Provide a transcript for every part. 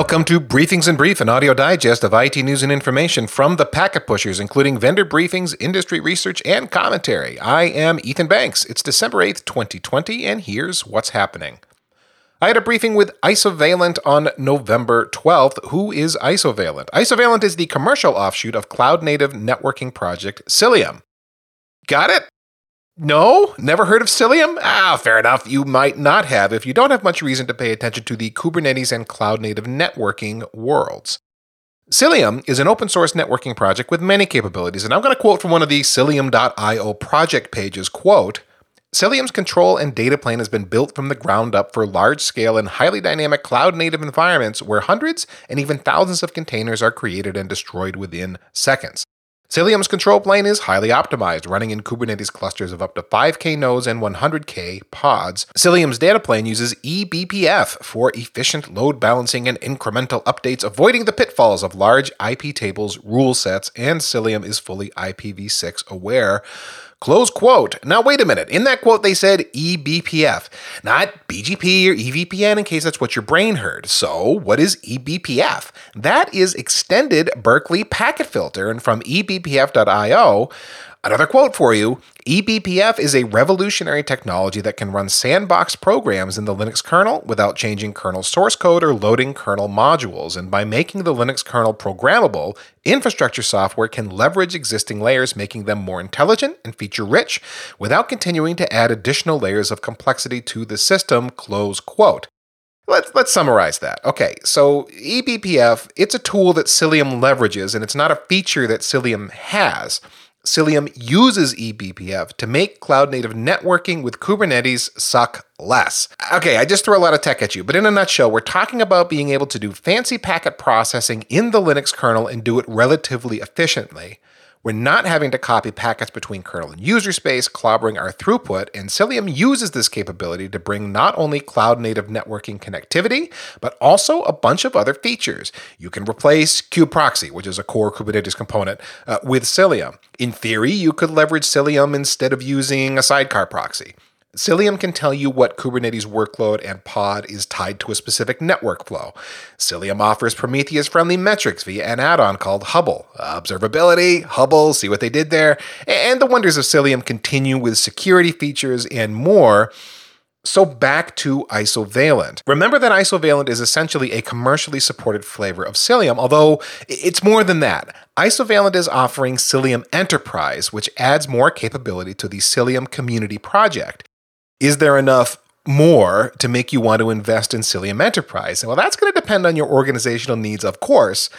Welcome to Briefings in Brief, an audio digest of IT news and information from the packet pushers, including vendor briefings, industry research, and commentary. I am Ethan Banks. It's December 8th, 2020, and here's what's happening. I had a briefing with Isovalent on November 12th. Who is Isovalent? Isovalent is the commercial offshoot of cloud native networking project Cilium. Got it? No? Never heard of Cilium? Ah, fair enough. You might not have if you don't have much reason to pay attention to the Kubernetes and cloud native networking worlds. Cilium is an open source networking project with many capabilities, and I'm going to quote from one of the Cilium.io project pages, quote, Cilium's control and data plane has been built from the ground up for large scale and highly dynamic cloud native environments where hundreds and even thousands of containers are created and destroyed within seconds. Cilium's control plane is highly optimized, running in Kubernetes clusters of up to 5K nodes and 100K pods. Cilium's data plane uses eBPF for efficient load balancing and incremental updates, avoiding the pitfalls of large IP tables, rule sets, and Cilium is fully IPv6 aware. Close quote. Now, wait a minute. In that quote, they said eBPF, not BGP or EVPN, in case that's what your brain heard. So, what is eBPF? That is Extended Berkeley Packet Filter, and from eBPF.io, Another quote for you eBPF is a revolutionary technology that can run sandbox programs in the Linux kernel without changing kernel source code or loading kernel modules. And by making the Linux kernel programmable, infrastructure software can leverage existing layers, making them more intelligent and feature rich without continuing to add additional layers of complexity to the system. Close quote. Let's, let's summarize that. Okay, so eBPF, it's a tool that Cilium leverages, and it's not a feature that Cilium has. Cilium uses eBPF to make cloud native networking with Kubernetes suck less. Okay, I just threw a lot of tech at you, but in a nutshell, we're talking about being able to do fancy packet processing in the Linux kernel and do it relatively efficiently. We're not having to copy packets between kernel and user space, clobbering our throughput, and Cilium uses this capability to bring not only cloud native networking connectivity, but also a bunch of other features. You can replace kubeproxy, which is a core Kubernetes component, uh, with Cilium. In theory, you could leverage Cilium instead of using a sidecar proxy. Cilium can tell you what Kubernetes workload and pod is tied to a specific network flow. Cilium offers Prometheus friendly metrics via an add on called Hubble. Observability, Hubble, see what they did there. And the wonders of Cilium continue with security features and more. So back to Isovalent. Remember that Isovalent is essentially a commercially supported flavor of Cilium, although it's more than that. Isovalent is offering Cilium Enterprise, which adds more capability to the Cilium community project. Is there enough more to make you want to invest in Cilium Enterprise? Well, that's going to depend on your organizational needs, of course.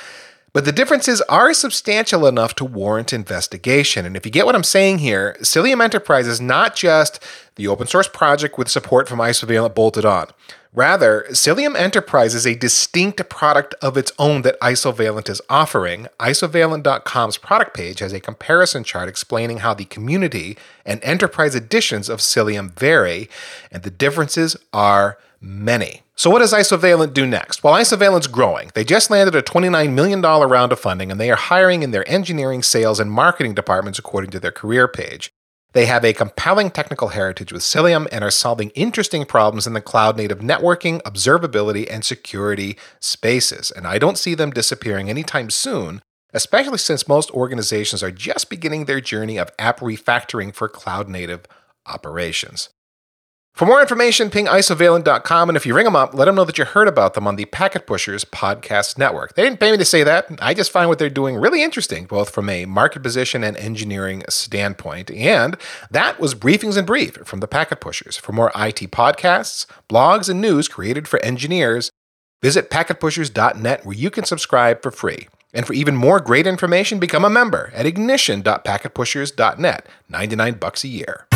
But the differences are substantial enough to warrant investigation. And if you get what I'm saying here, Cilium Enterprise is not just the open source project with support from Isovalent bolted on. Rather, Cilium Enterprise is a distinct product of its own that Isovalent is offering. Isovalent.com's product page has a comparison chart explaining how the community and enterprise editions of Cilium vary, and the differences are many. So, what does Isovalent do next? Well, Isovalent's growing. They just landed a $29 million round of funding, and they are hiring in their engineering, sales, and marketing departments according to their career page. They have a compelling technical heritage with Cilium and are solving interesting problems in the cloud native networking, observability, and security spaces. And I don't see them disappearing anytime soon, especially since most organizations are just beginning their journey of app refactoring for cloud native operations. For more information, ping isovalent.com, and if you ring them up, let them know that you heard about them on the Packet Pushers podcast network. They didn't pay me to say that. I just find what they're doing really interesting, both from a market position and engineering standpoint. And that was Briefings in Brief from the Packet Pushers. For more IT podcasts, blogs, and news created for engineers, visit packetpushers.net where you can subscribe for free. And for even more great information, become a member at ignition.packetpushers.net, 99 bucks a year.